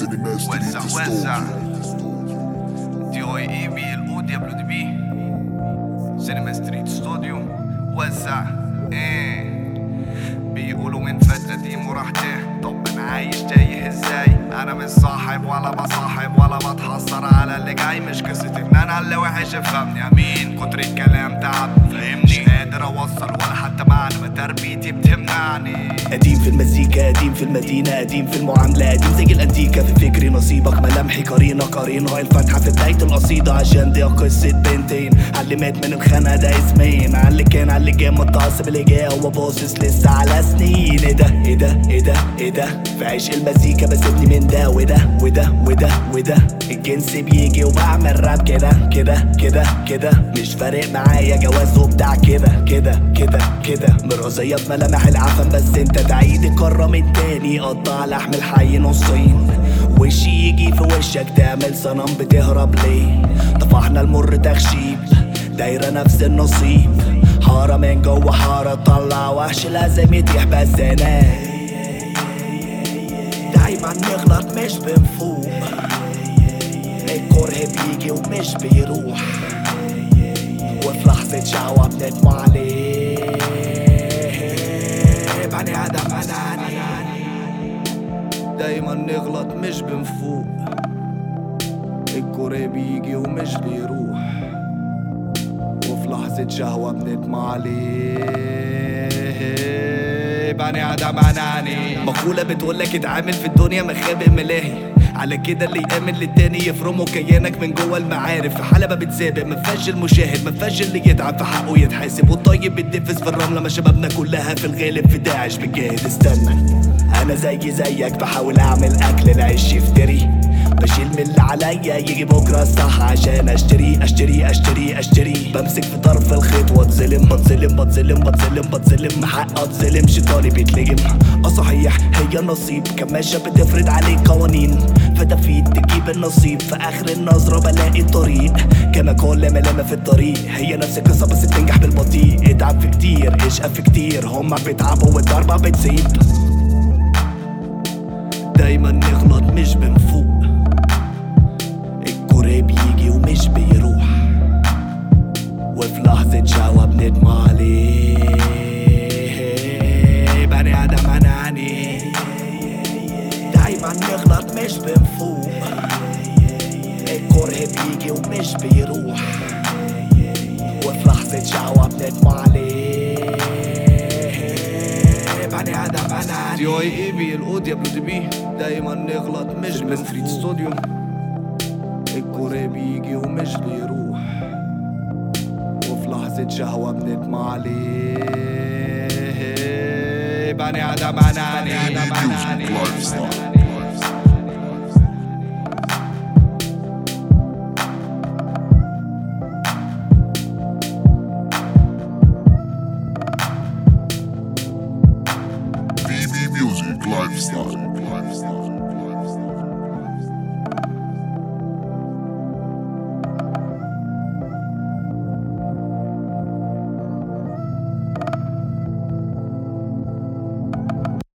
سينما ستريت وزع وزع ستوديو دي اي بي الاو دبليو دي بي سينما ستريت ستوديو وزع إيه بيقولوا من فترة دي وراح تاه طب أنا عايش تايه إزاي أنا مش صاحب ولا بصاحب ولا بتحسر على اللي جاي مش قصة ان أنا اللي وحش افهمني. أمين كتر الكلام تعب. فاهمني مش قادر أوصل ولا حتى معنى. تربيتي بتمنعني. قديم في المزيكا قديم في المدينة قديم في المعاملة. قديم زي الأنتيكة في فكري نصيبك. ملامحي قرينة قرينة الفتحة في بداية القصيدة عشان دي قصة بنتين. على مات من الخنا ده اسمين. على اللي كان على اللي جاي متعصب اللي جاي هو باصص لسه على سنين. إيه ده إيه ده إيه ده إيه ده. في عيش المزيكا بسيبني من ده وده وده وده وده. الجنس بيجي وبعمل راب كده. كده كده كده. مش فارق معايا جواز وبتاع كده كده كده كده. مرقصية في ملامح العفن بس انت تعيد الكرة من تاني. قطع لحم الحي نصين. وشي يجي في وشك تعمل صنم بتهرب ليه؟ طفحنا المر تخشيب دايرة نفس النصيب. حارة من جوه حارة طلع وحش لازم يتيح بس أنا. دايما نغلط مش بنفوق. الكره بيجي ومش بيروح. وفي لحظة شعوة بندمع عليه بني آدم أناني. دايما نغلط مش بنفوق. الكره بيجي ومش بيروح. وفي لحظة شهوة بندمع عليه بني آدم أناني. مقولة بتقولك اتعامل في الدنيا مخابئ ملاهي على كده اللي يأمن للتاني يفرمه كيانك من جوه المعارف. في حلبة بتسابق مفيهاش المشاهد مفيهاش اللي يتعب في حقه يتحاسب. والطيب بيتنفس في الرملة ما شبابنا كلها في الغالب في داعش. بتجاهد استنى أنا زي زيك بحاول أعمل أكل العيش يفتري. بشيل من اللي عليا يجي بكرة الصح عشان أشتري أشتري أشتري أشتري. بمسك في طرف الخيط واتظلم بتظلم بتظلم بتظلم بتظلم. حق اتظلم شيطاني بيتلجم. آه صحيح هي نصيب كماشة بتفرض عليك قوانين. فتفيد تجيب النصيب. في آخر النظرة بلاقي الطريق كما كل ملامة في الطريق. هي نفس القصة بس بتنجح بالبطيء. اتعب في كتير اشقى في كتير. هما بيتعبوا والضربة بتزيد. دايما نغلط مش بنفوق. ومش بيروح. وفي لحظة شهوة بندمع عليه. بني آدم أناني D I A B L O W D B. دايما نغلط مش Cinema Street بنفوق ستوديو. الكره بيجي ومش بيروح. وفي لحظة شهوة بندمع عليه. بني آدم أناني Music Lifestyle Lifestyle. Lifestyle.